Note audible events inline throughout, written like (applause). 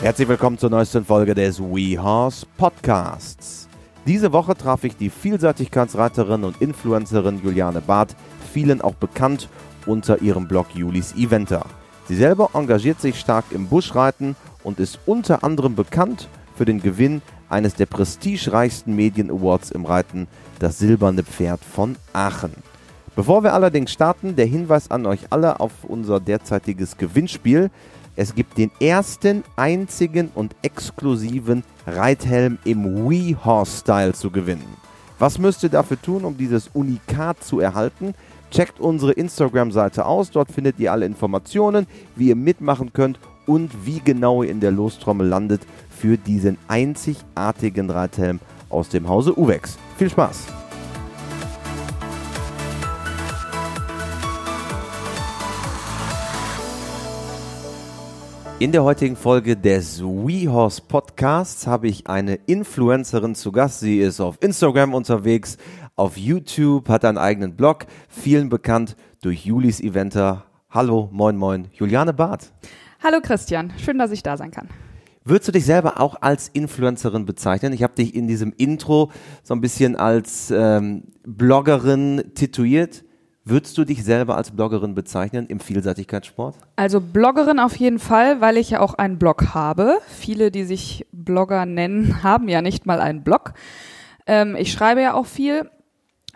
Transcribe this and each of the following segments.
Herzlich willkommen zur neuesten Folge des WeHorse Podcasts. Diese Woche traf ich die Vielseitigkeitsreiterin und Influencerin Juliane Barth, vielen auch bekannt unter ihrem Blog Julis Eventer. Sie selber engagiert sich stark im Buschreiten und ist unter anderem bekannt für den Gewinn eines der prestigereichsten Medien Awards im Reiten, das Silberne Pferd von Aachen. Bevor wir allerdings starten, der Hinweis an euch alle auf unser derzeitiges Gewinnspiel. Es gibt den ersten, einzigen und exklusiven Reithelm im WeHorse-Style zu gewinnen. Was müsst ihr dafür tun, um dieses Unikat zu erhalten? Checkt unsere Instagram-Seite aus, dort findet ihr alle Informationen, wie ihr mitmachen könnt und wie genau ihr in der Lostrommel landet für diesen einzigartigen Reithelm aus dem Hause Uwex. Viel Spaß! In der heutigen Folge des WeHorse Podcasts habe ich eine Influencerin zu Gast. Sie ist auf Instagram unterwegs, auf YouTube, hat einen eigenen Blog, vielen bekannt durch Julis Eventer. Hallo, moin, moin, Juliane Barth. Hallo Christian, schön, dass ich da sein kann. Würdest du dich selber auch als Influencerin bezeichnen? Ich habe dich in diesem Intro so ein bisschen als ähm, Bloggerin tituliert. Würdest du dich selber als Bloggerin bezeichnen im Vielseitigkeitssport? Also Bloggerin auf jeden Fall, weil ich ja auch einen Blog habe. Viele, die sich Blogger nennen, (laughs) haben ja nicht mal einen Blog. Ähm, ich schreibe ja auch viel.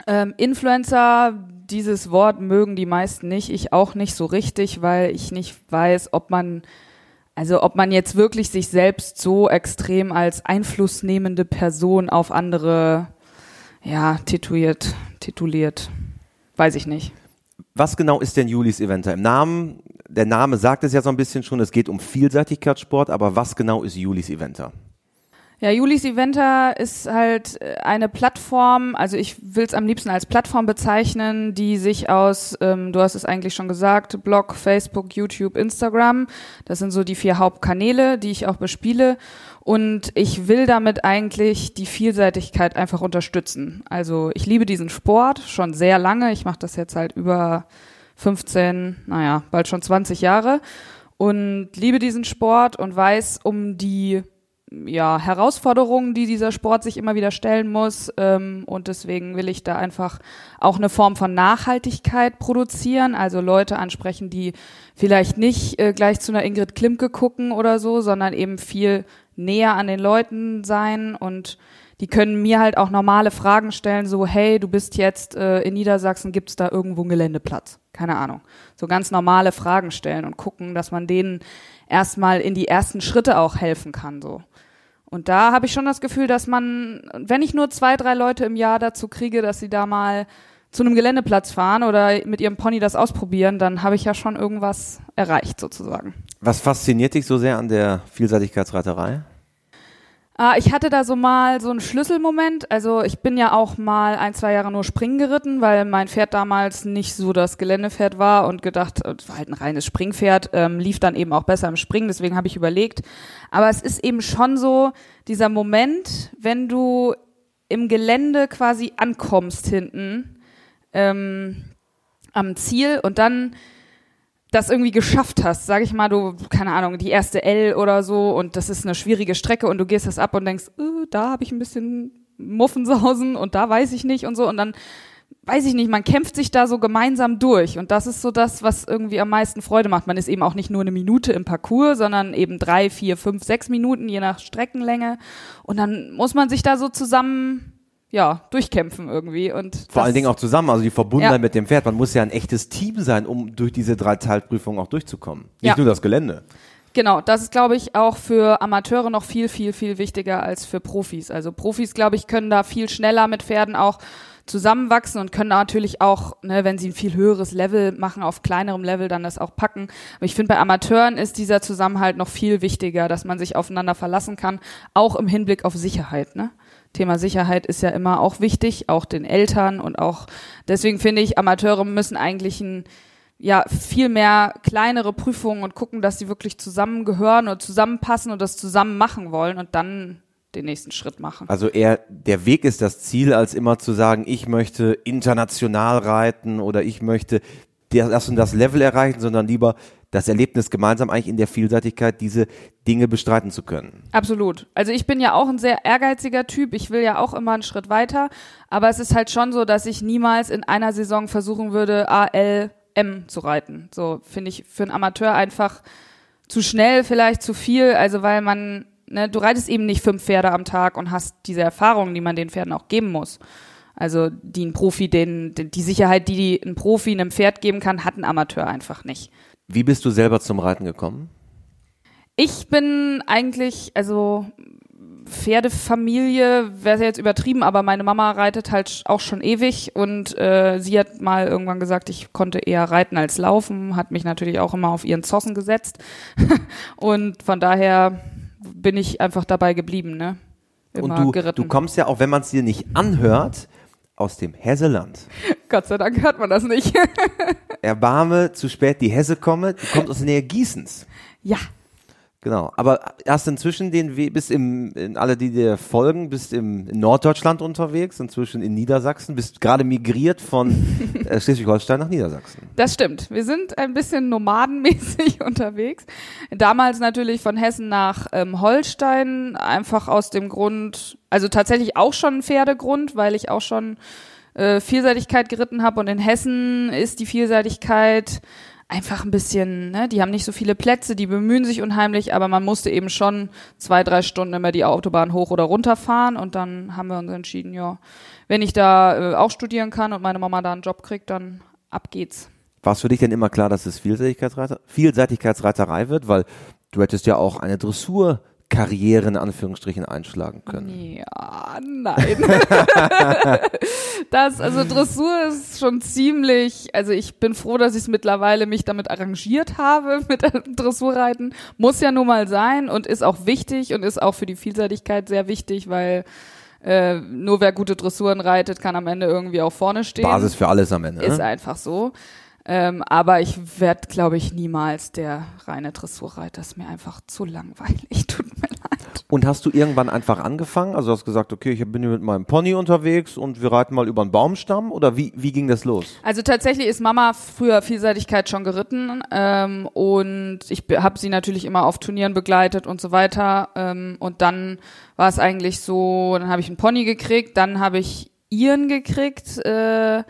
Ähm, Influencer, dieses Wort mögen die meisten nicht, ich auch nicht so richtig, weil ich nicht weiß, ob man, also ob man jetzt wirklich sich selbst so extrem als einflussnehmende Person auf andere, ja, tituliert, tituliert. Weiß ich nicht. Was genau ist denn Julis Eventer? Im Namen, der Name sagt es ja so ein bisschen schon, es geht um Vielseitigkeitssport, aber was genau ist Julis Eventer? Ja, Julis Eventer ist halt äh, eine Plattform, also ich will es am liebsten als Plattform bezeichnen, die sich aus, ähm, du hast es eigentlich schon gesagt, Blog, Facebook, YouTube, Instagram, das sind so die vier Hauptkanäle, die ich auch bespiele. Und ich will damit eigentlich die Vielseitigkeit einfach unterstützen. Also ich liebe diesen Sport schon sehr lange. Ich mache das jetzt halt über 15, naja, bald schon 20 Jahre und liebe diesen Sport und weiß um die ja, Herausforderungen, die dieser Sport sich immer wieder stellen muss. Ähm, und deswegen will ich da einfach auch eine Form von Nachhaltigkeit produzieren. Also Leute ansprechen, die vielleicht nicht äh, gleich zu einer Ingrid Klimke gucken oder so, sondern eben viel näher an den Leuten sein und die können mir halt auch normale Fragen stellen, so, hey, du bist jetzt äh, in Niedersachsen, gibt's da irgendwo einen Geländeplatz? Keine Ahnung. So ganz normale Fragen stellen und gucken, dass man denen erstmal in die ersten Schritte auch helfen kann, so. Und da habe ich schon das Gefühl, dass man, wenn ich nur zwei, drei Leute im Jahr dazu kriege, dass sie da mal zu einem Geländeplatz fahren oder mit ihrem Pony das ausprobieren, dann habe ich ja schon irgendwas erreicht sozusagen. Was fasziniert dich so sehr an der Vielseitigkeitsreiterei? Ah, ich hatte da so mal so einen Schlüsselmoment. Also ich bin ja auch mal ein, zwei Jahre nur springen geritten, weil mein Pferd damals nicht so das Geländepferd war und gedacht, es war halt ein reines Springpferd, ähm, lief dann eben auch besser im Springen. Deswegen habe ich überlegt. Aber es ist eben schon so dieser Moment, wenn du im Gelände quasi ankommst hinten ähm, am Ziel und dann das irgendwie geschafft hast, sag ich mal, du, keine Ahnung, die erste L oder so und das ist eine schwierige Strecke und du gehst das ab und denkst, äh, da habe ich ein bisschen Muffensausen und da weiß ich nicht und so und dann weiß ich nicht, man kämpft sich da so gemeinsam durch und das ist so das, was irgendwie am meisten Freude macht. Man ist eben auch nicht nur eine Minute im Parcours, sondern eben drei, vier, fünf, sechs Minuten, je nach Streckenlänge und dann muss man sich da so zusammen ja, durchkämpfen irgendwie. Und Vor allen Dingen auch zusammen, also die Verbundenheit ja. mit dem Pferd. Man muss ja ein echtes Team sein, um durch diese drei Teilprüfungen auch durchzukommen. Nicht ja. nur das Gelände. Genau, das ist, glaube ich, auch für Amateure noch viel, viel, viel wichtiger als für Profis. Also Profis, glaube ich, können da viel schneller mit Pferden auch zusammenwachsen und können natürlich auch, ne, wenn sie ein viel höheres Level machen, auf kleinerem Level dann das auch packen. Aber ich finde, bei Amateuren ist dieser Zusammenhalt noch viel wichtiger, dass man sich aufeinander verlassen kann, auch im Hinblick auf Sicherheit. Ne? Thema Sicherheit ist ja immer auch wichtig, auch den Eltern und auch deswegen finde ich, Amateure müssen eigentlich ein ja viel mehr kleinere Prüfungen und gucken, dass sie wirklich zusammengehören und zusammenpassen und das zusammen machen wollen und dann den nächsten Schritt machen. Also eher der Weg ist das Ziel, als immer zu sagen, ich möchte international reiten oder ich möchte das und das Level erreichen, sondern lieber das Erlebnis gemeinsam eigentlich in der Vielseitigkeit, diese Dinge bestreiten zu können. Absolut. Also ich bin ja auch ein sehr ehrgeiziger Typ. Ich will ja auch immer einen Schritt weiter. Aber es ist halt schon so, dass ich niemals in einer Saison versuchen würde, ALM zu reiten. So finde ich für einen Amateur einfach zu schnell, vielleicht zu viel. Also weil man, ne, du reitest eben nicht fünf Pferde am Tag und hast diese Erfahrungen, die man den Pferden auch geben muss. Also die ein Profi, den, die Sicherheit, die ein Profi einem Pferd geben kann, hat ein Amateur einfach nicht. Wie bist du selber zum Reiten gekommen? Ich bin eigentlich, also Pferdefamilie wäre jetzt übertrieben, aber meine Mama reitet halt auch schon ewig und äh, sie hat mal irgendwann gesagt, ich konnte eher reiten als laufen, hat mich natürlich auch immer auf ihren Zossen gesetzt (laughs) und von daher bin ich einfach dabei geblieben, ne? Immer und du, geritten. du kommst ja auch, wenn man es dir nicht anhört, aus dem Hesseland. (laughs) Gott sei Dank hört man das nicht. (laughs) Erbarme, zu spät die Hesse komme, du kommst aus der Nähe Gießens. Ja. Genau, aber hast inzwischen den Weg, bist im, in alle, die dir folgen, bist im, in Norddeutschland unterwegs, inzwischen in Niedersachsen, bist gerade migriert von (laughs) äh, Schleswig-Holstein nach Niedersachsen. Das stimmt. Wir sind ein bisschen nomadenmäßig (laughs) unterwegs. Damals natürlich von Hessen nach ähm, Holstein, einfach aus dem Grund, also tatsächlich auch schon ein Pferdegrund, weil ich auch schon äh, Vielseitigkeit geritten habe und in Hessen ist die Vielseitigkeit einfach ein bisschen, ne, die haben nicht so viele Plätze, die bemühen sich unheimlich, aber man musste eben schon zwei, drei Stunden immer die Autobahn hoch oder runter fahren und dann haben wir uns entschieden, ja, wenn ich da äh, auch studieren kann und meine Mama da einen Job kriegt, dann ab geht's. War es für dich denn immer klar, dass es Vielseitigkeitsreiter, Vielseitigkeitsreiterei wird? Weil du hättest ja auch eine Dressur Karriere in Anführungsstrichen einschlagen können. Ja, nein. (laughs) das, also Dressur ist schon ziemlich, also ich bin froh, dass ich es mittlerweile mich damit arrangiert habe (laughs) mit Dressurreiten. Muss ja nun mal sein und ist auch wichtig und ist auch für die Vielseitigkeit sehr wichtig, weil äh, nur wer gute Dressuren reitet, kann am Ende irgendwie auch vorne stehen. Basis für alles am Ende. Ist ne? einfach so. Ähm, aber ich werde, glaube ich, niemals der reine Dressurreiter. Das ist mir einfach zu langweilig. Tut. Und hast du irgendwann einfach angefangen? Also hast gesagt, okay, ich bin hier mit meinem Pony unterwegs und wir reiten mal über einen Baumstamm? Oder wie, wie ging das los? Also tatsächlich ist Mama früher Vielseitigkeit schon geritten ähm, und ich habe sie natürlich immer auf Turnieren begleitet und so weiter. Ähm, und dann war es eigentlich so, dann habe ich einen Pony gekriegt, dann habe ich ihren gekriegt. Äh,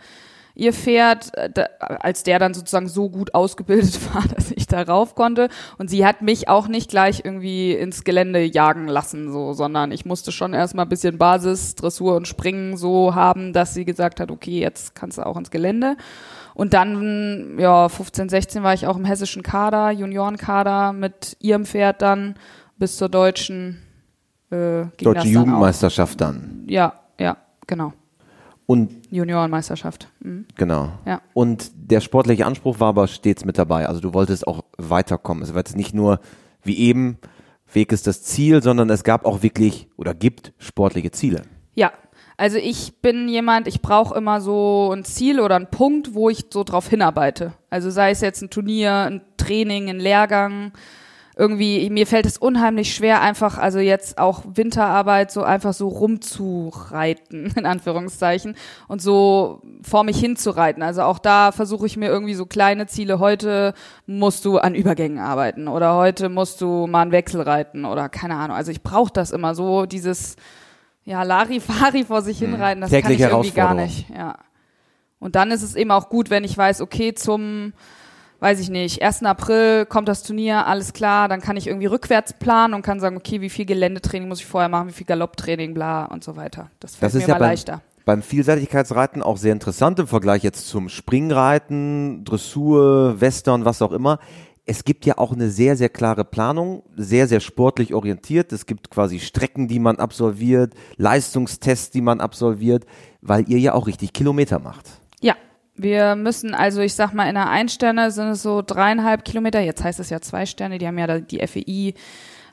ihr Pferd, äh, als der dann sozusagen so gut ausgebildet (laughs) war, dass ich da rauf konnte. Und sie hat mich auch nicht gleich irgendwie ins Gelände jagen lassen, so, sondern ich musste schon erstmal ein bisschen Basis, Dressur und Springen so haben, dass sie gesagt hat, okay, jetzt kannst du auch ins Gelände. Und dann, ja, 15, 16 war ich auch im hessischen Kader, Juniorenkader mit ihrem Pferd dann bis zur deutschen äh, Deutsche Jugendmeisterschaft dann. Ja, ja, genau. Und Juniorenmeisterschaft. Mhm. Genau. Ja. Und der sportliche Anspruch war aber stets mit dabei. Also du wolltest auch weiterkommen. Es war jetzt nicht nur wie eben, Weg ist das Ziel, sondern es gab auch wirklich oder gibt sportliche Ziele. Ja. Also ich bin jemand, ich brauche immer so ein Ziel oder einen Punkt, wo ich so drauf hinarbeite. Also sei es jetzt ein Turnier, ein Training, ein Lehrgang, irgendwie, mir fällt es unheimlich schwer, einfach, also jetzt auch Winterarbeit so einfach so rumzureiten, (laughs) in Anführungszeichen, und so vor mich hinzureiten. Also auch da versuche ich mir irgendwie so kleine Ziele. Heute musst du an Übergängen arbeiten oder heute musst du mal einen Wechsel reiten oder keine Ahnung. Also ich brauche das immer so, dieses, ja, Larifari vor sich hm. hinreiten, das kann ich irgendwie gar nicht, ja. Und dann ist es eben auch gut, wenn ich weiß, okay, zum weiß ich nicht, 1. April kommt das Turnier, alles klar, dann kann ich irgendwie rückwärts planen und kann sagen, okay, wie viel Geländetraining muss ich vorher machen, wie viel Galopptraining, bla und so weiter. Das fällt das mir ja mal leichter. Beim Vielseitigkeitsreiten auch sehr interessant im Vergleich jetzt zum Springreiten, Dressur, Western, was auch immer. Es gibt ja auch eine sehr, sehr klare Planung, sehr, sehr sportlich orientiert. Es gibt quasi Strecken, die man absolviert, Leistungstests, die man absolviert, weil ihr ja auch richtig Kilometer macht. Ja, wir müssen also, ich sag mal, in der Einsterne sind es so dreieinhalb Kilometer. Jetzt heißt es ja zwei Sterne. Die haben ja die FEI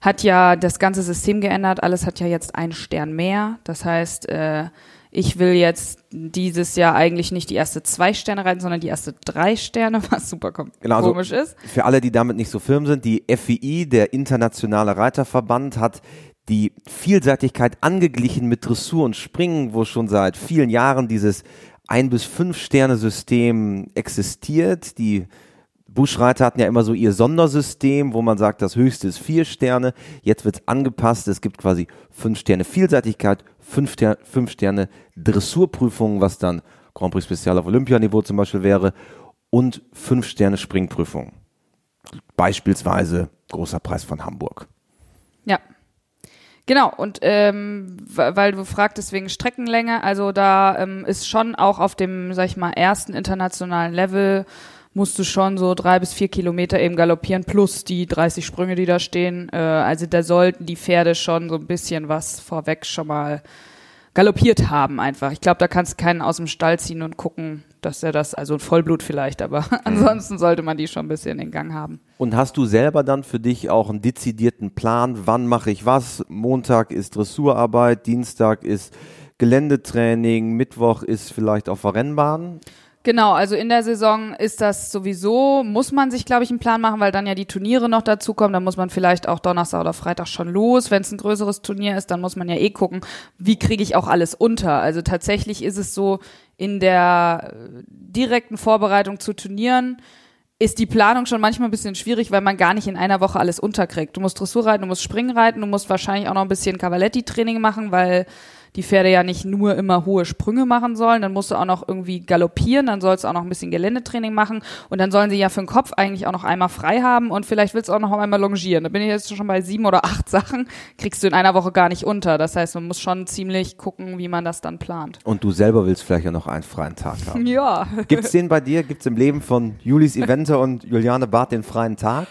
hat ja das ganze System geändert. Alles hat ja jetzt einen Stern mehr. Das heißt, äh, ich will jetzt dieses Jahr eigentlich nicht die erste zwei Sterne reiten, sondern die erste drei Sterne, (laughs) was super genau, also komisch ist. Für alle, die damit nicht so firm sind, die FEI, der Internationale Reiterverband, hat die Vielseitigkeit angeglichen mit Dressur und Springen, wo schon seit vielen Jahren dieses ein bis fünf Sterne System existiert. Die Buschreiter hatten ja immer so ihr Sondersystem, wo man sagt, das höchste ist vier Sterne. Jetzt wird es angepasst. Es gibt quasi fünf Sterne Vielseitigkeit, fünf, Sterne, fünf Sterne Dressurprüfungen, was dann Grand Prix Spezial auf Olympianiveau zum Beispiel wäre, und fünf Sterne Springprüfungen. Beispielsweise großer Preis von Hamburg. Ja. Genau, und ähm, weil du fragtest wegen Streckenlänge, also da ähm, ist schon auch auf dem, sag ich mal, ersten internationalen Level musst du schon so drei bis vier Kilometer eben galoppieren, plus die 30 Sprünge, die da stehen. Äh, also da sollten die Pferde schon so ein bisschen was vorweg schon mal galoppiert haben einfach. Ich glaube, da kannst du keinen aus dem Stall ziehen und gucken, dass er das, also ein Vollblut vielleicht, aber (laughs) ansonsten sollte man die schon ein bisschen in Gang haben. Und hast du selber dann für dich auch einen dezidierten Plan, wann mache ich was? Montag ist Dressurarbeit, Dienstag ist Geländetraining, Mittwoch ist vielleicht auf der Rennbahn? Genau, also in der Saison ist das sowieso, muss man sich, glaube ich, einen Plan machen, weil dann ja die Turniere noch dazukommen. Dann muss man vielleicht auch Donnerstag oder Freitag schon los. Wenn es ein größeres Turnier ist, dann muss man ja eh gucken, wie kriege ich auch alles unter. Also tatsächlich ist es so, in der direkten Vorbereitung zu Turnieren ist die Planung schon manchmal ein bisschen schwierig, weil man gar nicht in einer Woche alles unterkriegt. Du musst Dressur reiten, du musst Springen reiten, du musst wahrscheinlich auch noch ein bisschen Cavaletti-Training machen, weil die Pferde ja nicht nur immer hohe Sprünge machen sollen, dann musst du auch noch irgendwie galoppieren, dann sollst du auch noch ein bisschen Geländetraining machen und dann sollen sie ja für den Kopf eigentlich auch noch einmal frei haben und vielleicht willst du auch noch einmal longieren. Da bin ich jetzt schon bei sieben oder acht (laughs) Sachen, kriegst du in einer Woche gar nicht unter. Das heißt, man muss schon ziemlich gucken, wie man das dann plant. Und du selber willst vielleicht ja noch einen freien Tag haben. Ja. Gibt's den bei dir? Gibt's im Leben von Julis Eventer und Juliane Barth den freien Tag?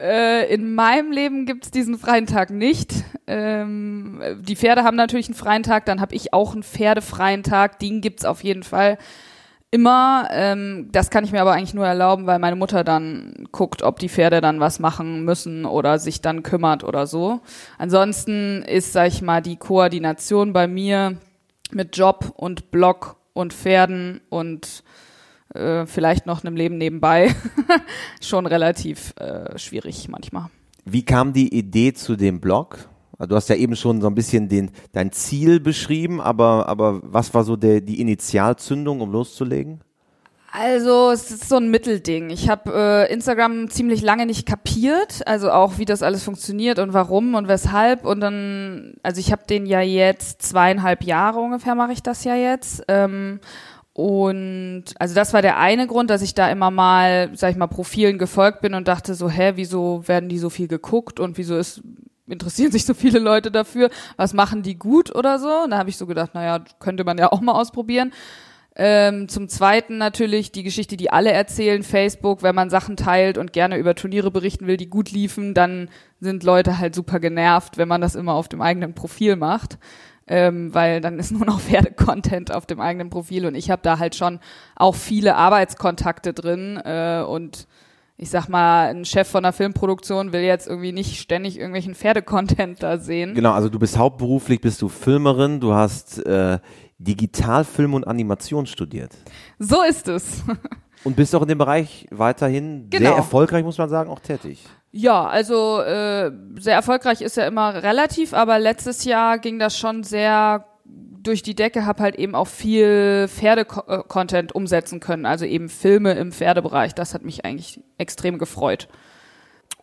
Äh, in meinem Leben gibt's diesen freien Tag nicht. Ähm, die Pferde haben natürlich einen freien Tag, dann habe ich auch einen pferdefreien Tag. Den gibt's auf jeden Fall immer. Ähm, das kann ich mir aber eigentlich nur erlauben, weil meine Mutter dann guckt, ob die Pferde dann was machen müssen oder sich dann kümmert oder so. Ansonsten ist, sag ich mal, die Koordination bei mir mit Job und Blog und Pferden und äh, vielleicht noch einem Leben nebenbei (laughs) schon relativ äh, schwierig manchmal. Wie kam die Idee zu dem Blog? Du hast ja eben schon so ein bisschen den, dein Ziel beschrieben, aber, aber was war so der, die Initialzündung, um loszulegen? Also es ist so ein Mittelding. Ich habe äh, Instagram ziemlich lange nicht kapiert, also auch wie das alles funktioniert und warum und weshalb. Und dann, also ich habe den ja jetzt zweieinhalb Jahre ungefähr mache ich das ja jetzt. Ähm, und also das war der eine Grund, dass ich da immer mal, sag ich mal, Profilen gefolgt bin und dachte so, hä, wieso werden die so viel geguckt und wieso ist interessieren sich so viele Leute dafür, was machen die gut oder so. Und da habe ich so gedacht, naja, könnte man ja auch mal ausprobieren. Ähm, zum Zweiten natürlich die Geschichte, die alle erzählen, Facebook, wenn man Sachen teilt und gerne über Turniere berichten will, die gut liefen, dann sind Leute halt super genervt, wenn man das immer auf dem eigenen Profil macht ähm, weil dann ist (laughs) nur noch Pferde-Content auf dem eigenen Profil und ich habe da halt schon auch viele Arbeitskontakte drin äh, und ich sag mal, ein Chef von einer Filmproduktion will jetzt irgendwie nicht ständig irgendwelchen Pferde-Content da sehen. Genau, also du bist hauptberuflich, bist du Filmerin, du hast äh, Digitalfilm und Animation studiert. So ist es. (laughs) und bist auch in dem Bereich weiterhin genau. sehr erfolgreich, muss man sagen, auch tätig. Ja, also äh, sehr erfolgreich ist ja immer relativ, aber letztes Jahr ging das schon sehr durch die Decke, habe halt eben auch viel Pferde-Content umsetzen können, also eben Filme im Pferdebereich. Das hat mich eigentlich extrem gefreut.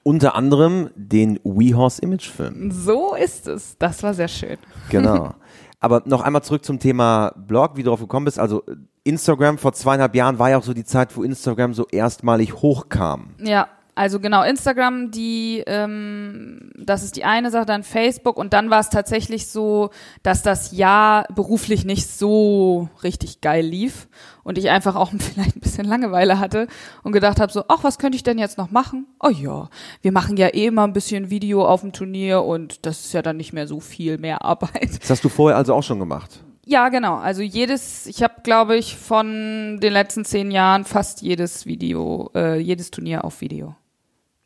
Unter anderem den WeHorse Image Film. So ist es. Das war sehr schön. Genau. (laughs) Aber noch einmal zurück zum Thema Blog, wie du darauf gekommen bist. Also Instagram vor zweieinhalb Jahren war ja auch so die Zeit, wo Instagram so erstmalig hochkam. Ja, also genau, Instagram, die, ähm, das ist die eine Sache, dann Facebook und dann war es tatsächlich so, dass das Jahr beruflich nicht so richtig geil lief und ich einfach auch (laughs) vielleicht ein bisschen Langeweile hatte und gedacht habe so, ach, was könnte ich denn jetzt noch machen? Oh ja, wir machen ja eh mal ein bisschen Video auf dem Turnier und das ist ja dann nicht mehr so viel mehr Arbeit. Das hast du vorher also auch schon gemacht? Ja, genau. Also jedes, ich habe, glaube ich, von den letzten zehn Jahren fast jedes Video, äh, jedes Turnier auf Video.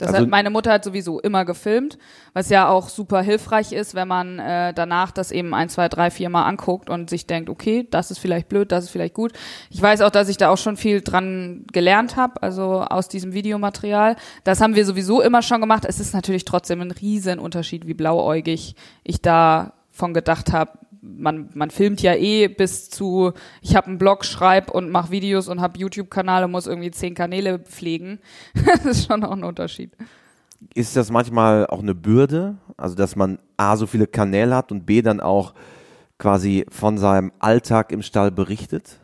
Das also, hat meine Mutter hat sowieso immer gefilmt, was ja auch super hilfreich ist, wenn man äh, danach das eben ein, zwei, drei, vier Mal anguckt und sich denkt, okay, das ist vielleicht blöd, das ist vielleicht gut. Ich weiß auch, dass ich da auch schon viel dran gelernt habe, also aus diesem Videomaterial. Das haben wir sowieso immer schon gemacht. Es ist natürlich trotzdem ein riesen Unterschied, wie blauäugig ich da von gedacht habe, man, man filmt ja eh bis zu, ich habe einen Blog, schreib und mache Videos und habe YouTube-Kanal und muss irgendwie zehn Kanäle pflegen. (laughs) das ist schon auch ein Unterschied. Ist das manchmal auch eine Bürde? Also, dass man A, so viele Kanäle hat und B, dann auch quasi von seinem Alltag im Stall berichtet?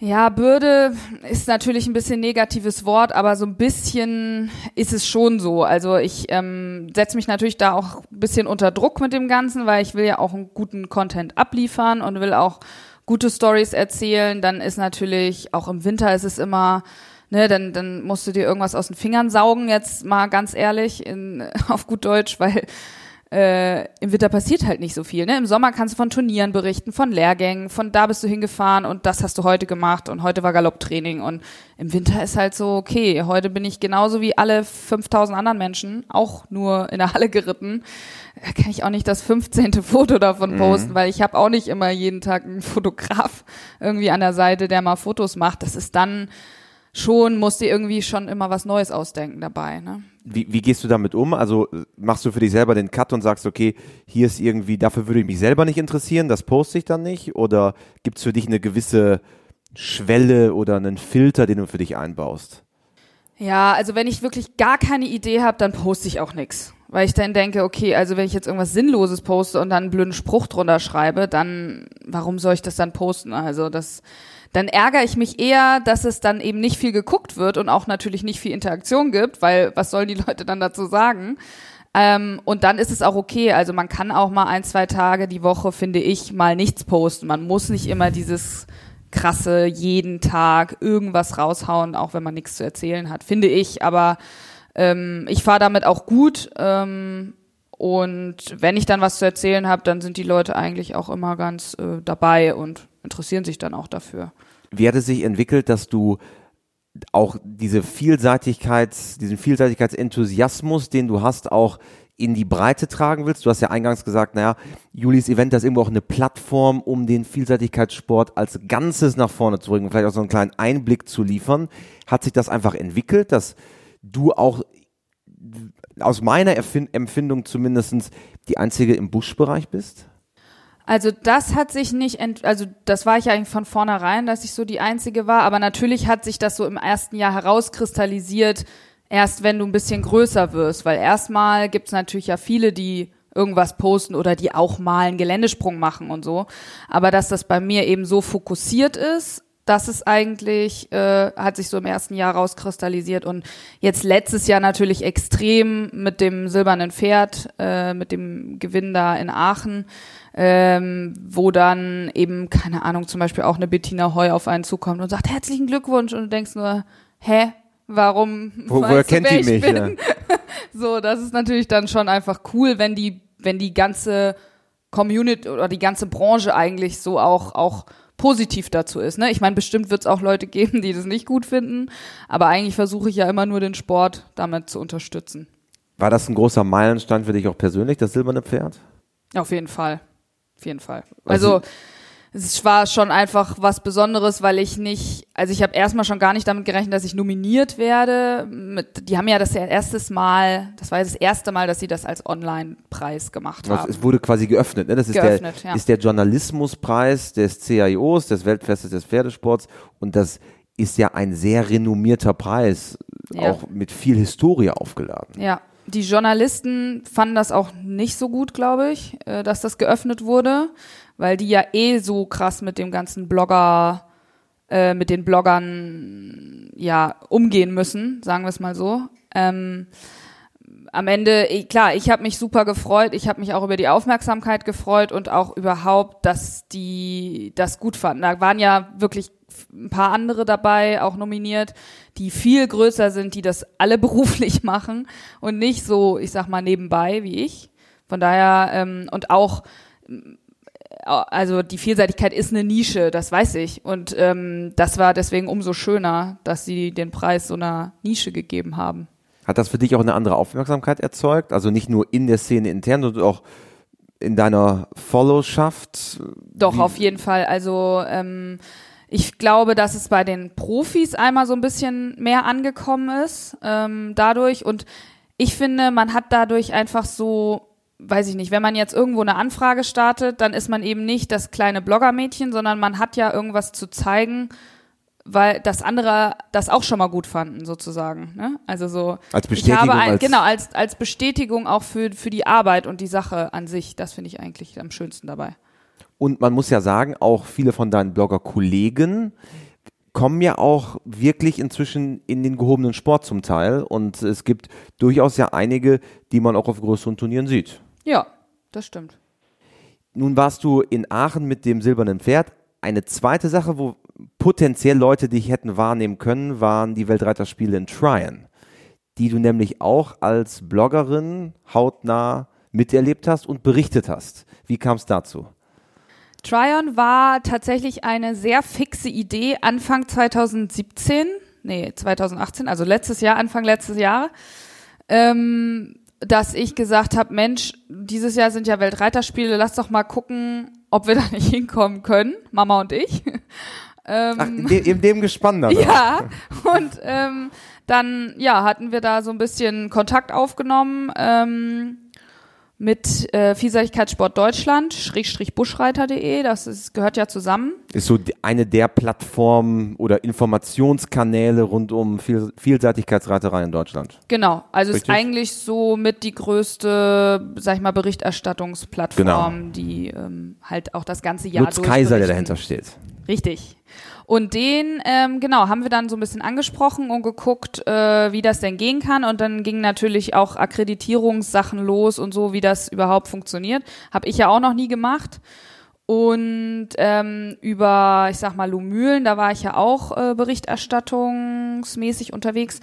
Ja, Bürde ist natürlich ein bisschen negatives Wort, aber so ein bisschen ist es schon so. Also ich ähm, setze mich natürlich da auch ein bisschen unter Druck mit dem Ganzen, weil ich will ja auch einen guten Content abliefern und will auch gute Stories erzählen. Dann ist natürlich, auch im Winter ist es immer, ne, dann, dann musst du dir irgendwas aus den Fingern saugen, jetzt mal ganz ehrlich, in, (laughs) auf gut Deutsch, weil äh, im Winter passiert halt nicht so viel. Ne? Im Sommer kannst du von Turnieren berichten, von Lehrgängen, von da bist du hingefahren und das hast du heute gemacht und heute war Galopptraining und im Winter ist halt so, okay, heute bin ich genauso wie alle 5000 anderen Menschen auch nur in der Halle geritten. Da kann ich auch nicht das 15. Foto davon mhm. posten, weil ich habe auch nicht immer jeden Tag einen Fotograf irgendwie an der Seite, der mal Fotos macht. Das ist dann schon, musst du irgendwie schon immer was Neues ausdenken dabei. Ne? Wie, wie gehst du damit um? Also machst du für dich selber den Cut und sagst, okay, hier ist irgendwie, dafür würde ich mich selber nicht interessieren, das poste ich dann nicht? Oder gibt es für dich eine gewisse Schwelle oder einen Filter, den du für dich einbaust? Ja, also wenn ich wirklich gar keine Idee habe, dann poste ich auch nichts. Weil ich dann denke, okay, also wenn ich jetzt irgendwas Sinnloses poste und dann einen blöden Spruch drunter schreibe, dann, warum soll ich das dann posten? Also das, dann ärgere ich mich eher, dass es dann eben nicht viel geguckt wird und auch natürlich nicht viel Interaktion gibt, weil was sollen die (laughs) Leute dann dazu sagen? Ähm, und dann ist es auch okay. Also man kann auch mal ein, zwei Tage die Woche, finde ich, mal nichts posten. Man muss nicht immer dieses krasse jeden Tag irgendwas raushauen, auch wenn man nichts zu erzählen hat, finde ich. Aber ähm, ich fahre damit auch gut. Ähm, und wenn ich dann was zu erzählen habe, dann sind die Leute eigentlich auch immer ganz äh, dabei und interessieren sich dann auch dafür. Wie hat es sich entwickelt, dass du auch diese Vielseitigkeit, diesen Vielseitigkeitsenthusiasmus, den du hast, auch in die Breite tragen willst? Du hast ja eingangs gesagt, naja, Julis Event ist irgendwo auch eine Plattform, um den Vielseitigkeitssport als Ganzes nach vorne zu bringen, vielleicht auch so einen kleinen Einblick zu liefern. Hat sich das einfach entwickelt, dass du auch aus meiner Empfindung zumindest die einzige im Buschbereich bist? Also das hat sich nicht, ent also das war ich eigentlich von vornherein, dass ich so die Einzige war, aber natürlich hat sich das so im ersten Jahr herauskristallisiert, erst wenn du ein bisschen größer wirst, weil erstmal gibt's natürlich ja viele, die irgendwas posten oder die auch mal einen Geländesprung machen und so, aber dass das bei mir eben so fokussiert ist, das ist eigentlich, äh, hat sich so im ersten Jahr rauskristallisiert und jetzt letztes Jahr natürlich extrem mit dem silbernen Pferd, äh, mit dem Gewinn da in Aachen ähm, wo dann eben, keine Ahnung, zum Beispiel auch eine Bettina Heu auf einen zukommt und sagt, herzlichen Glückwunsch und du denkst nur, hä? Warum? Wo, woher kennt die mich? Ja. (laughs) so, das ist natürlich dann schon einfach cool, wenn die, wenn die ganze Community oder die ganze Branche eigentlich so auch, auch positiv dazu ist. Ne? Ich meine, bestimmt wird es auch Leute geben, die das nicht gut finden, aber eigentlich versuche ich ja immer nur den Sport damit zu unterstützen. War das ein großer Meilenstein für dich auch persönlich, das silberne Pferd? Auf jeden Fall. Auf jeden Fall. Also, also es war schon einfach was Besonderes, weil ich nicht, also ich habe erstmal schon gar nicht damit gerechnet, dass ich nominiert werde. Mit, die haben ja das erstes Mal, das war das erste Mal, dass sie das als Online-Preis gemacht haben. Also es wurde quasi geöffnet, ne? Das ist geöffnet, der, ja. ist der Journalismuspreis des CIOs, des Weltfestes des Pferdesports und das ist ja ein sehr renommierter Preis, ja. auch mit viel Historie aufgeladen. Ja, die Journalisten fanden das auch nicht so gut, glaube ich, äh, dass das geöffnet wurde, weil die ja eh so krass mit dem ganzen Blogger, äh, mit den Bloggern ja umgehen müssen, sagen wir es mal so. Ähm, am Ende, klar, ich habe mich super gefreut, ich habe mich auch über die Aufmerksamkeit gefreut und auch überhaupt, dass die das gut fanden. Da waren ja wirklich ein paar andere dabei, auch nominiert, die viel größer sind, die das alle (laughs) beruflich machen und nicht so, ich sag mal, nebenbei wie ich. Von daher, ähm, und auch, also die Vielseitigkeit ist eine Nische, das weiß ich. Und ähm, das war deswegen umso schöner, dass sie den Preis so einer Nische gegeben haben. Hat das für dich auch eine andere Aufmerksamkeit erzeugt? Also nicht nur in der Szene intern, sondern auch in deiner Followschaft? Doch, Wie? auf jeden Fall. Also ähm, ich glaube, dass es bei den Profis einmal so ein bisschen mehr angekommen ist ähm, dadurch. Und ich finde, man hat dadurch einfach so weiß ich nicht, wenn man jetzt irgendwo eine Anfrage startet, dann ist man eben nicht das kleine Bloggermädchen, sondern man hat ja irgendwas zu zeigen, weil das andere das auch schon mal gut fanden, sozusagen. Ne? Also so. Als Bestätigung. Ein, als genau, als, als Bestätigung auch für, für die Arbeit und die Sache an sich. Das finde ich eigentlich am schönsten dabei. Und man muss ja sagen, auch viele von deinen Blogger-Kollegen kommen ja auch wirklich inzwischen in den gehobenen Sport zum Teil. Und es gibt durchaus ja einige, die man auch auf größeren Turnieren sieht. Ja, das stimmt. Nun warst du in Aachen mit dem silbernen Pferd. Eine zweite Sache, wo potenziell Leute dich hätten wahrnehmen können, waren die Weltreiterspiele in Tryon, die du nämlich auch als Bloggerin hautnah miterlebt hast und berichtet hast. Wie kam es dazu? Tryon war tatsächlich eine sehr fixe Idee Anfang 2017, nee, 2018, also letztes Jahr, Anfang letztes Jahr, ähm, dass ich gesagt habe, Mensch, dieses Jahr sind ja Weltreiterspiele, lass doch mal gucken, ob wir (laughs) da nicht hinkommen können, Mama und ich. (laughs) ähm, Ach, in, de in dem Gespann dann. (laughs) Ja, und ähm, dann ja hatten wir da so ein bisschen Kontakt aufgenommen. Ähm, mit äh, Vielseitigkeitssport Deutschland, Schrägstrich Buschreiter.de, das ist, gehört ja zusammen. Ist so eine der Plattformen oder Informationskanäle rund um Viel Vielseitigkeitsreiterei in Deutschland. Genau, also Richtig? ist eigentlich so mit die größte, sag ich mal, Berichterstattungsplattform, genau. die ähm, halt auch das ganze Jahr Lutz Kaiser, der dahinter steht. Richtig. Und den, ähm, genau, haben wir dann so ein bisschen angesprochen und geguckt, äh, wie das denn gehen kann. Und dann gingen natürlich auch Akkreditierungssachen los und so, wie das überhaupt funktioniert. Habe ich ja auch noch nie gemacht. Und ähm, über, ich sag mal, Lumülen, da war ich ja auch äh, berichterstattungsmäßig unterwegs.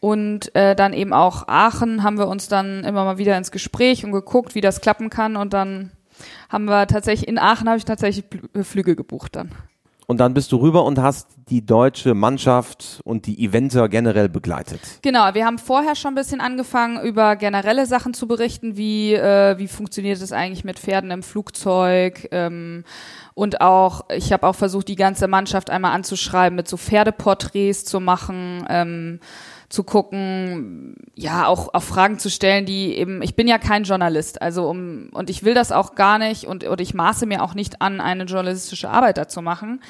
Und äh, dann eben auch Aachen haben wir uns dann immer mal wieder ins Gespräch und geguckt, wie das klappen kann. Und dann haben wir tatsächlich, in Aachen habe ich tatsächlich Flüge gebucht dann. Und dann bist du rüber und hast die deutsche Mannschaft und die Eventer generell begleitet. Genau, wir haben vorher schon ein bisschen angefangen, über generelle Sachen zu berichten, wie, äh, wie funktioniert es eigentlich mit Pferden im Flugzeug. Ähm, und auch, ich habe auch versucht, die ganze Mannschaft einmal anzuschreiben, mit so Pferdeporträts zu machen. Ähm, zu gucken, ja, auch, auch Fragen zu stellen, die eben, ich bin ja kein Journalist, also um, und ich will das auch gar nicht und, und ich maße mir auch nicht an, eine journalistische Arbeit dazu machen.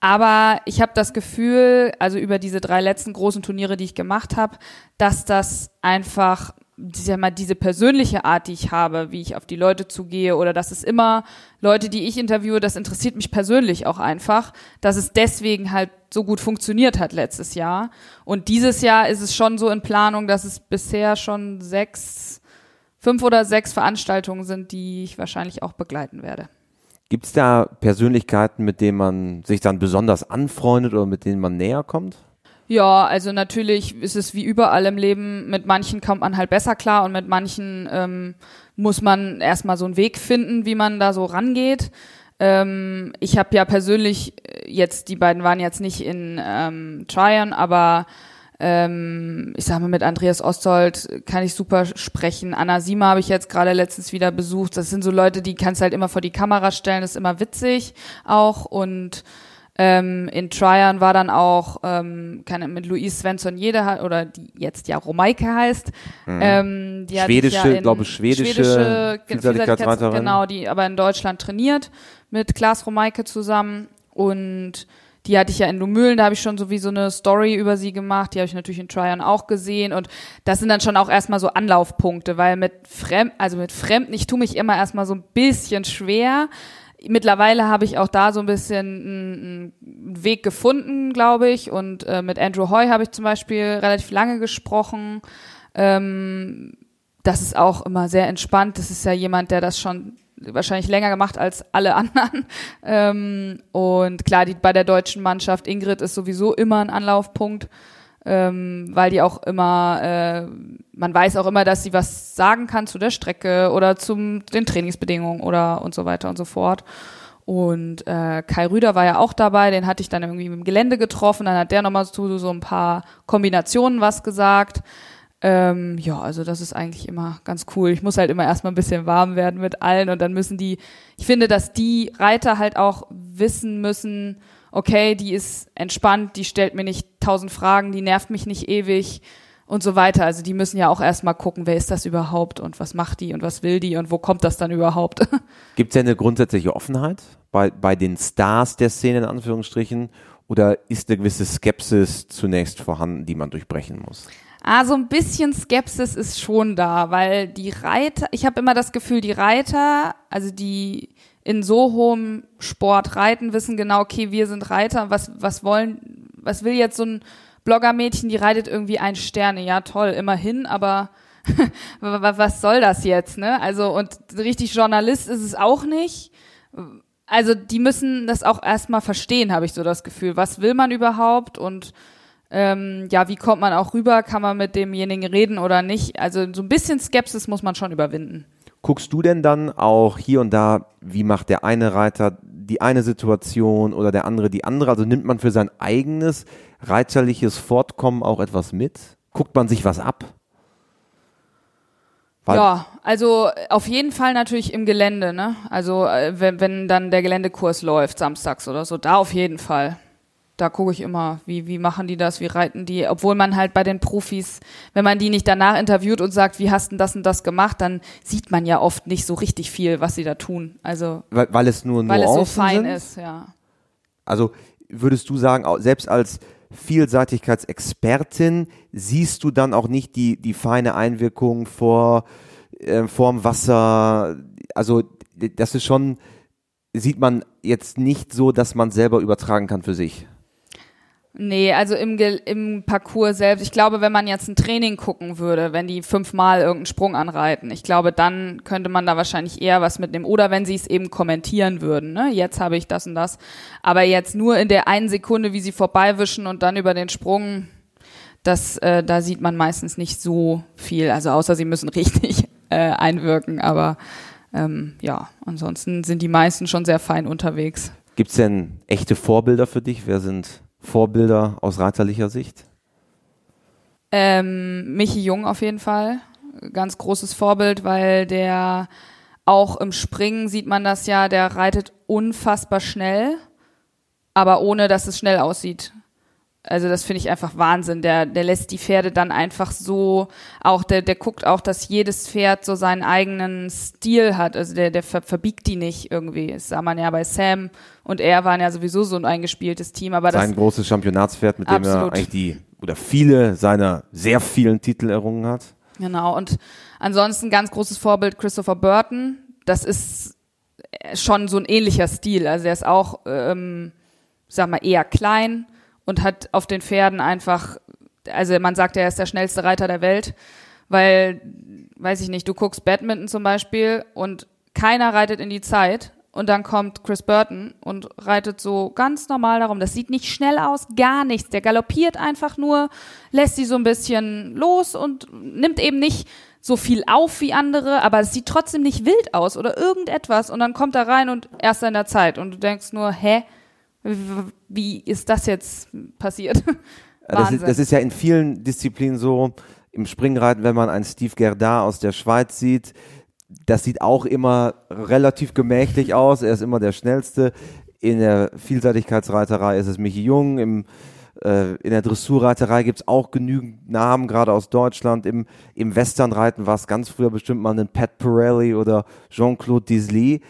Aber ich habe das Gefühl, also über diese drei letzten großen Turniere, die ich gemacht habe, dass das einfach diese, mal diese persönliche Art, die ich habe, wie ich auf die Leute zugehe oder dass es immer Leute, die ich interviewe, das interessiert mich persönlich auch einfach, dass es deswegen halt so gut funktioniert hat letztes Jahr. Und dieses Jahr ist es schon so in Planung, dass es bisher schon sechs, fünf oder sechs Veranstaltungen sind, die ich wahrscheinlich auch begleiten werde. Gibt es da Persönlichkeiten, mit denen man sich dann besonders anfreundet oder mit denen man näher kommt? Ja, also natürlich ist es wie überall im Leben, mit manchen kommt man halt besser klar und mit manchen ähm, muss man erstmal so einen Weg finden, wie man da so rangeht. Ähm, ich habe ja persönlich äh, jetzt, die beiden waren jetzt nicht in ähm, Tryon, aber ähm, ich sag mal, mit Andreas Ostold kann ich super sprechen. Anna Sima habe ich jetzt gerade letztens wieder besucht. Das sind so Leute, die kannst halt immer vor die Kamera stellen, das ist immer witzig auch und ähm, in Tryon war dann auch ähm, keine, mit Louise Svensson jede oder die jetzt ja Romaike heißt. Mhm. Ähm, die schwedische, ja glaube schwedische, schwedische Vielseitigkeitsreiterin. Genau, die aber in Deutschland trainiert mit Klaas Romaike zusammen und die hatte ich ja in Lumülen, da habe ich schon so wie so eine Story über sie gemacht, die habe ich natürlich in Tryon auch gesehen und das sind dann schon auch erstmal so Anlaufpunkte, weil mit Fremd, also mit Fremden, ich tue mich immer erstmal so ein bisschen schwer, mittlerweile habe ich auch da so ein bisschen einen Weg gefunden, glaube ich. Und äh, mit Andrew Hoy habe ich zum Beispiel relativ lange gesprochen. Ähm, das ist auch immer sehr entspannt. Das ist ja jemand, der das schon wahrscheinlich länger gemacht als alle anderen. (laughs) Ähm, und klar, die, bei der deutschen Mannschaft, Ingrid ist sowieso immer ein Anlaufpunkt ähm, weil die auch immer, äh, man weiß auch immer, dass sie was sagen kann zu der Strecke oder zum den Trainingsbedingungen oder und so weiter und so fort. Und äh, Kai Rüder war ja auch dabei, den hatte ich dann irgendwie im Gelände getroffen, dann hat der nochmal zu so ein paar Kombinationen was gesagt. Ähm, ja, also das ist eigentlich immer ganz cool. Ich muss halt immer erstmal ein bisschen warm werden mit allen und dann müssen die, ich finde, dass die Reiter halt auch wissen müssen, okay, die ist entspannt, die stellt mir nicht tausend Fragen, die nervt mich nicht ewig. und so weiter. Also die müssen ja auch erstmal gucken, wer ist das überhaupt und was macht die und was will die und wo kommt das dann überhaupt. Gibt es ja eine grundsätzliche Offenheit bei, bei den Stars der Szene in Anführungsstrichen oder ist eine gewisse Skepsis zunächst vorhanden, die man durchbrechen muss? Ah, so ein bisschen Skepsis ist schon da, weil die Reiter, ich habe immer das Gefühl, die Reiter, also die in so hohem Sport reiten, wissen genau, okay, wir sind Reiter, was, was wollen, was will jetzt so ein Bloggermädchen, die reitet irgendwie ein Sterne, ja toll, immerhin, aber (laughs) was soll das jetzt, ne? Also, und richtig Journalist ist es auch nicht. Also, die müssen das auch erstmal verstehen, habe ich so das Gefühl. Was will man überhaupt und ähm, ja, wie kommt man auch rüber? Kann man mit demjenigen reden oder nicht? Also so ein bisschen Skepsis muss man schon überwinden. Guckst du denn dann auch hier und da, wie macht der eine Reiter die eine Situation oder der andere die andere? Also nimmt man für sein eigenes reiterliches Fortkommen auch etwas mit? Guckt man sich was ab? Weil ja, also auf jeden Fall natürlich im Gelände, ne? Also äh, wenn, wenn dann der Geländekurs läuft, samstags oder so, da auf jeden Fall da gucke ich immer, wie, wie machen die das, wie reiten die, obwohl man halt bei den Profis, wenn man die nicht danach interviewt und sagt, wie hast du das und das gemacht, dann sieht man ja oft nicht so richtig viel, was sie da tun. Also weil, weil es nur weil Nuancen es so fein sind? ist, ja. Also würdest du sagen, selbst als Vielseitigkeitsexpertin siehst du dann auch nicht die, die feine Einwirkung vor, äh, vorm Wasser, also das ist schon, sieht man jetzt nicht so, dass man selber übertragen kann für sich. Nee, also im, im Parcours selbst, ich glaube, wenn man jetzt ein Training gucken würde, wenn die fünfmal irgendeinen Sprung anreiten, ich glaube, dann könnte man da wahrscheinlich eher was mitnehmen. Oder wenn sie es eben kommentieren würden, ne? Jetzt habe ich das und das. Aber jetzt nur in der einen Sekunde, wie sie vorbeiwischen und dann über den Sprung, das, äh, da sieht man meistens nicht so viel. Also außer sie müssen (laughs) richtig äh, einwirken, aber ähm, ja, ansonsten sind die meisten schon sehr fein unterwegs. Gibt es denn echte Vorbilder für dich? Wer sind Vorbilder aus reiterlicher Sicht? Ähm, Michi Jung auf jeden Fall. Ganz großes Vorbild, weil der auch im Springen sieht man das ja, der reitet unfassbar schnell, aber ohne dass es schnell aussieht. Also das finde ich einfach Wahnsinn. Der, der lässt die Pferde dann einfach so, auch der, der guckt auch, dass jedes Pferd so seinen eigenen Stil hat. Also der, der ver, verbiegt die nicht irgendwie. Das sah man ja bei Sam und er waren ja sowieso so ein eingespieltes Team. Aber Sein das, großes Championatspferd, mit dem er eigentlich die oder viele seiner sehr vielen Titel errungen hat. Genau. Und ansonsten ganz großes Vorbild Christopher Burton. Das ist schon so ein ähnlicher Stil. Also er ist auch, ähm, sag mal, eher klein und hat auf den Pferden einfach, also man sagt, er ist der schnellste Reiter der Welt, weil, weiß ich nicht, du guckst Badminton zum Beispiel und keiner reitet in die Zeit und dann kommt Chris Burton und reitet so ganz normal darum. Das sieht nicht schnell aus, gar nichts. Der galoppiert einfach nur, lässt sie so ein bisschen los und nimmt eben nicht so viel auf wie andere, aber es sieht trotzdem nicht wild aus oder irgendetwas. Und dann kommt er rein und erst in der Zeit und du denkst nur, hä? Wie ist das jetzt passiert? (laughs) das, ist, das ist ja in vielen Disziplinen so. Im Springreiten, wenn man einen Steve Gerdard aus der Schweiz sieht, das sieht auch immer relativ gemächlich aus. Er ist immer der schnellste. In der Vielseitigkeitsreiterei ist es Michi Jung. Im, äh, in der Dressurreiterei gibt es auch genügend Namen, gerade aus Deutschland. Im, im Westernreiten war es ganz früher bestimmt mal ein Pat Pirelli oder Jean-Claude Disley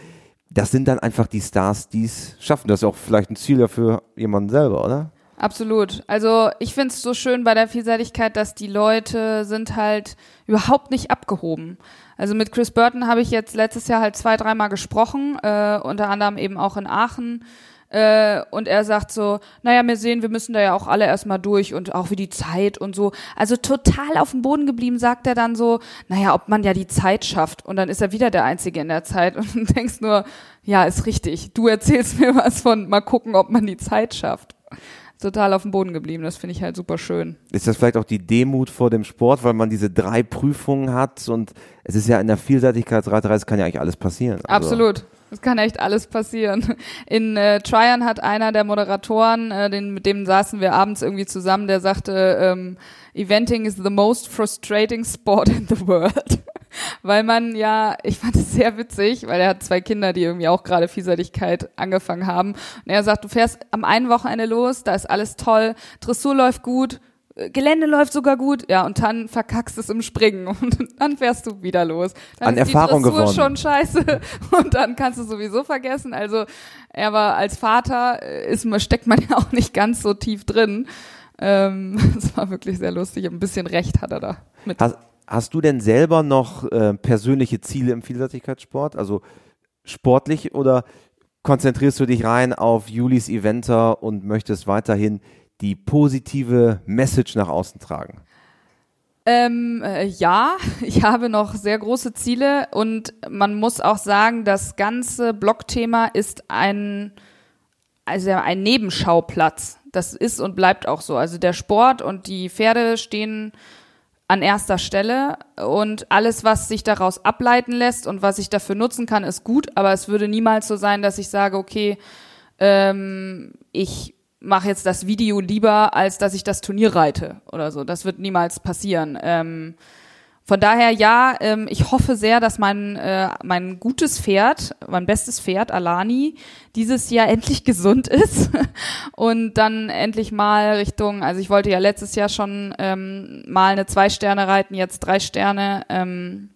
das sind dann einfach die Stars, die es schaffen. Das ist auch vielleicht ein Ziel für jemanden selber, oder? Absolut. Also ich finde es so schön bei der Vielseitigkeit, dass die Leute sind halt überhaupt nicht abgehoben. Also mit Chris Burton habe ich jetzt letztes Jahr halt zwei, dreimal gesprochen, äh, unter anderem eben auch in Aachen. Äh, und er sagt so, naja, wir sehen, wir müssen da ja auch alle erstmal durch und auch wie die Zeit und so. Also total auf dem Boden geblieben, sagt er dann so, naja, ob man ja die Zeit schafft. Und dann ist er wieder der Einzige in der Zeit (laughs) und du denkst nur, ja, ist richtig. Du erzählst mir was von mal gucken, ob man die Zeit schafft. Total auf dem Boden geblieben. Das finde ich halt super schön. Ist das vielleicht auch die Demut vor dem Sport, weil man diese drei Prüfungen hat und es ist ja in der Vielseitigkeitsreiterei, es kann ja eigentlich alles passieren. Also Absolut. Es kann echt alles passieren. In äh, Tryon hat einer der Moderatoren, äh, den, mit dem saßen wir abends irgendwie zusammen, der sagte, ähm, Eventing is the most frustrating sport in the world. (laughs) weil man ja, ich fand es sehr witzig, weil er hat zwei Kinder, die irgendwie auch gerade Vielseitigkeit angefangen haben. Und er sagt, du fährst am einen Wochenende los, da ist alles toll, Dressur läuft gut, Gelände läuft sogar gut, ja, und dann verkackst es im Springen (laughs) und dann fährst du wieder los. Dann An ist Erfahrung die Dressur gewonnen. schon scheiße (laughs) und dann kannst du sowieso vergessen. Also er war als Vater äh, ist steckt man (laughs) ja auch nicht ganz so tief drin. Ähm, das war wirklich sehr lustig. Ein bisschen Recht hat er da mit. Hast, hast du denn selber noch äh, persönliche Ziele im Vielseitigkeitssport? Also sportlich oder konzentrierst du dich rein auf Julis Eventer und möchtest weiterhin die positive Message nach außen tragen? Ähm, äh, ja, (laughs) ich habe noch sehr große Ziele und man muss auch sagen, das ganze Blogthema ist ein, also ein Nebenschauplatz. Das ist und bleibt auch so. Also der Sport und die Pferde stehen an erster Stelle und alles, was sich daraus ableiten lässt und was ich dafür nutzen kann, ist gut, aber es würde niemals so sein, dass ich sage, okay, ähm, ich mache jetzt das Video lieber, als dass ich das Turnier reite oder so. Das wird niemals passieren. Ähm, von daher ja, ähm, ich hoffe sehr, dass mein äh, mein gutes Pferd, mein bestes Pferd Alani, dieses Jahr endlich gesund ist (laughs) und dann endlich mal Richtung, also ich wollte ja letztes Jahr schon ähm, mal eine zwei Sterne reiten, jetzt drei Sterne ähm,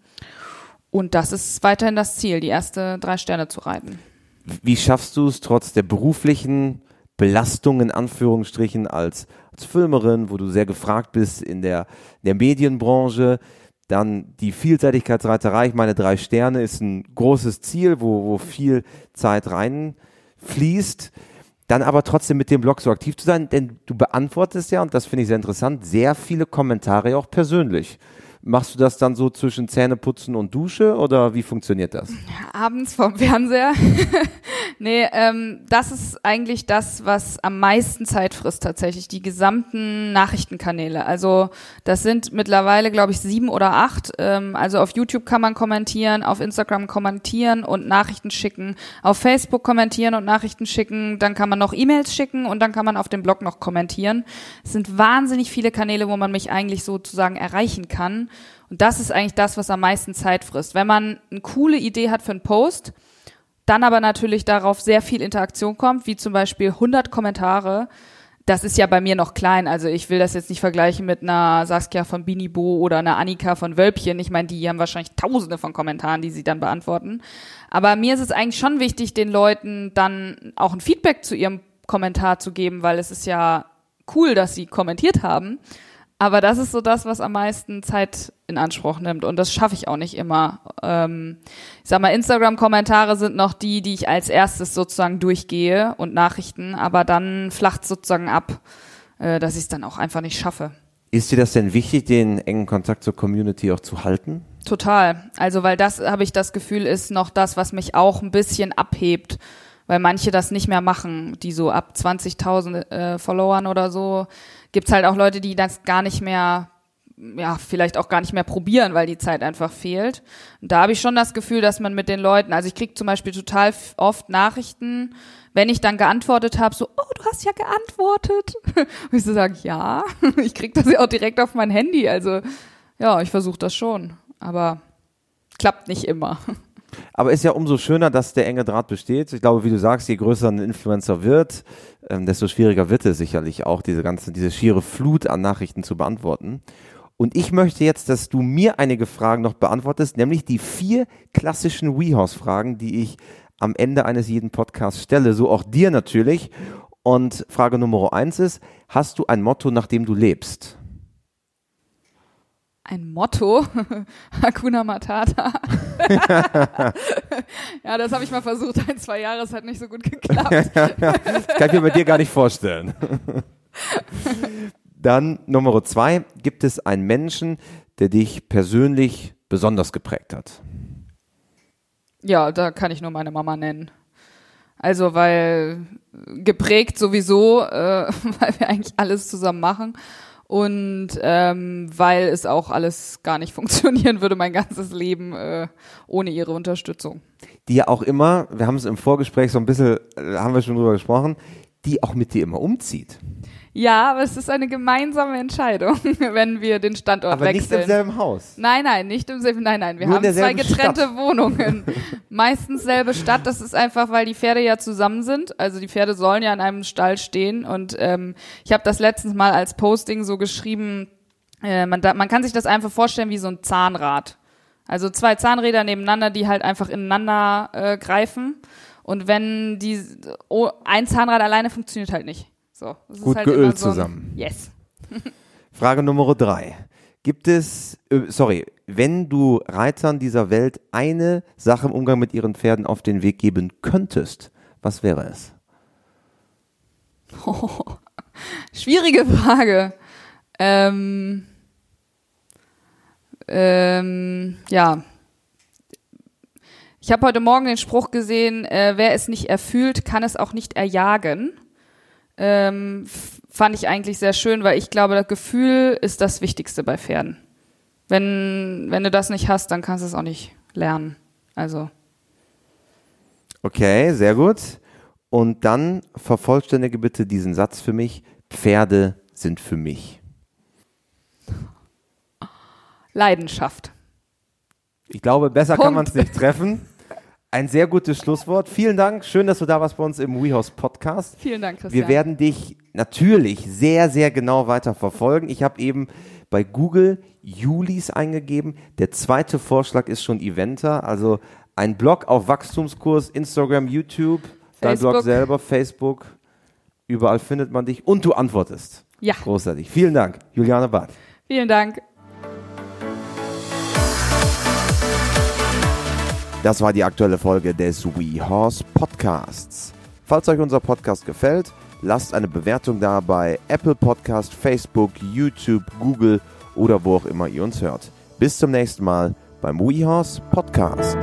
und das ist weiterhin das Ziel, die erste drei Sterne zu reiten. Wie schaffst du es trotz der beruflichen Belastung in Anführungsstrichen als, als Filmerin, wo du sehr gefragt bist in der, in der Medienbranche, dann die Vielseitigkeitsreiterei, ich meine, drei Sterne ist ein großes Ziel, wo, wo viel Zeit reinfließt. Dann aber trotzdem mit dem Blog so aktiv zu sein, denn du beantwortest ja, und das finde ich sehr interessant, sehr viele Kommentare auch persönlich. Machst du das dann so zwischen Zähneputzen und Dusche oder wie funktioniert das? Abends vom Fernseher. (laughs) nee, ähm, das ist eigentlich das, was am meisten Zeit frisst tatsächlich, die gesamten Nachrichtenkanäle. Also das sind mittlerweile, glaube ich, sieben oder acht. Ähm, also auf YouTube kann man kommentieren, auf Instagram kommentieren und Nachrichten schicken, auf Facebook kommentieren und Nachrichten schicken, dann kann man noch E-Mails schicken und dann kann man auf dem Blog noch kommentieren. Es sind wahnsinnig viele Kanäle, wo man mich eigentlich sozusagen erreichen kann. Und das ist eigentlich das, was am meisten Zeit frisst. Wenn man eine coole Idee hat für einen Post, dann aber natürlich darauf sehr viel Interaktion kommt, wie zum Beispiel 100 Kommentare. Das ist ja bei mir noch klein. Also ich will das jetzt nicht vergleichen mit einer Saskia von Binibo oder einer Annika von Wölbchen. Ich meine, die haben wahrscheinlich tausende von Kommentaren, die sie dann beantworten. Aber mir ist es eigentlich schon wichtig, den Leuten dann auch ein Feedback zu ihrem Kommentar zu geben, weil es ist ja cool, dass sie kommentiert haben. Aber das ist so das, was am meisten Zeit in Anspruch nimmt. Und das schaffe ich auch nicht immer. Ähm, ich sag mal, Instagram-Kommentare sind noch die, die ich als erstes sozusagen durchgehe und Nachrichten, aber dann flacht sozusagen ab, äh, dass ich es dann auch einfach nicht schaffe. Ist dir das denn wichtig, den engen Kontakt zur Community auch zu halten? Total. Also, weil das, habe ich das Gefühl, ist noch das, was mich auch ein bisschen abhebt. Weil manche das nicht mehr machen, die so ab 20.000 äh, Followern oder so. Gibt's halt auch Leute, die das gar nicht mehr, ja, vielleicht auch gar nicht mehr probieren, weil die Zeit einfach fehlt. Und da habe ich schon das Gefühl, dass man mit den Leuten, also ich krieg zum Beispiel total oft Nachrichten, wenn ich dann geantwortet habe, so, oh, du hast ja geantwortet. Und (laughs) ich so sage, ja, (laughs) ich krieg das ja auch direkt auf mein Handy. Also ja, ich versuche das schon, aber klappt nicht immer. (laughs) Aber ist ja umso schöner, dass der enge Draht besteht. Ich glaube, wie du sagst, je größer ein Influencer wird, ähm, desto schwieriger wird es sicherlich auch, diese ganze, diese schiere Flut an Nachrichten zu beantworten. Und ich möchte jetzt, dass du mir einige Fragen noch beantwortest, nämlich die vier klassischen WeHorse-Fragen, die ich am Ende eines jeden Podcasts stelle, so auch dir natürlich. Und Frage Nummer eins ist, hast du ein Motto, nach dem du lebst? Ein Motto, (laughs) Hakuna Matata. (laughs) ja, das habe ich mal versucht, ein, zwei Jahre, es hat nicht so gut geklappt. Das (laughs) kann ich mir bei dir gar nicht vorstellen. Dann Nummer zwei, gibt es einen Menschen, der dich persönlich besonders geprägt hat? Ja, da kann ich nur meine Mama nennen. Also, weil geprägt sowieso, äh, (laughs) weil wir eigentlich alles zusammen machen und ähm, weil es auch alles gar nicht (laughs) funktionieren würde, mein ganzes Leben äh, ohne ihre Unterstützung. Die ja auch immer, wir haben es im Vorgespräch so ein bisschen, äh, haben wir schon drüber gesprochen, die auch mit dir immer umzieht. Ja, aber es ist eine gemeinsame Entscheidung, (laughs) wenn wir den Standort Aber wechseln. nicht im selben Haus. Nein, nein, nicht im selben, nein, nein. Wir Nur haben zwei getrennte Stadt. Wohnungen. (laughs) Meistens selbe Stadt. Das ist einfach, weil die Pferde ja zusammen sind. Also die Pferde sollen ja in einem Stall stehen. Und ähm, ich habe das letztens mal als Posting so geschrieben. Äh, man, da, man kann sich das einfach vorstellen wie so ein Zahnrad. Also zwei Zahnräder nebeneinander, die halt einfach ineinander äh, greifen. Und wenn die oh, ein Zahnrad alleine funktioniert halt nicht. So, Gut halt geölt so zusammen. Yes. (laughs) Frage Nummer drei. Gibt es, äh, sorry, wenn du Reitern dieser Welt eine Sache im Umgang mit ihren Pferden auf den Weg geben könntest, was wäre es? (laughs) Schwierige Frage. Ähm, ähm, ja. Ich habe heute Morgen den Spruch gesehen, äh, wer es nicht erfühlt, kann es auch nicht erjagen. Ähm, fand ich eigentlich sehr schön, weil ich glaube, das Gefühl ist das Wichtigste bei Pferden. Wenn, wenn du das nicht hast, dann kannst du es auch nicht lernen. Also, Okay, sehr gut. Und dann vervollständige bitte diesen Satz für mich. Pferde sind für mich. Leidenschaft. Ich glaube, besser kann Punkt. man es nicht treffen. Ein sehr gutes Schlusswort. Vielen Dank. Schön, dass du da warst bei uns im WeHouse Podcast. Vielen Dank, Christian. Wir werden dich natürlich sehr, sehr genau weiter verfolgen. Ich habe eben bei Google Julis eingegeben. Der zweite Vorschlag ist schon Eventer, also ein Blog auf Wachstumskurs, Instagram, YouTube, dein Blog Facebook. selber, Facebook. Überall findet man dich und du antwortest. Ja. Großartig. Vielen Dank, Juliane Barth. Vielen Dank. Das war die aktuelle Folge des WeHorse Podcasts. Falls euch unser Podcast gefällt, lasst eine Bewertung da bei Apple Podcast, Facebook, YouTube, Google oder wo auch immer ihr uns hört. Bis zum nächsten Mal beim WeHorse Podcast.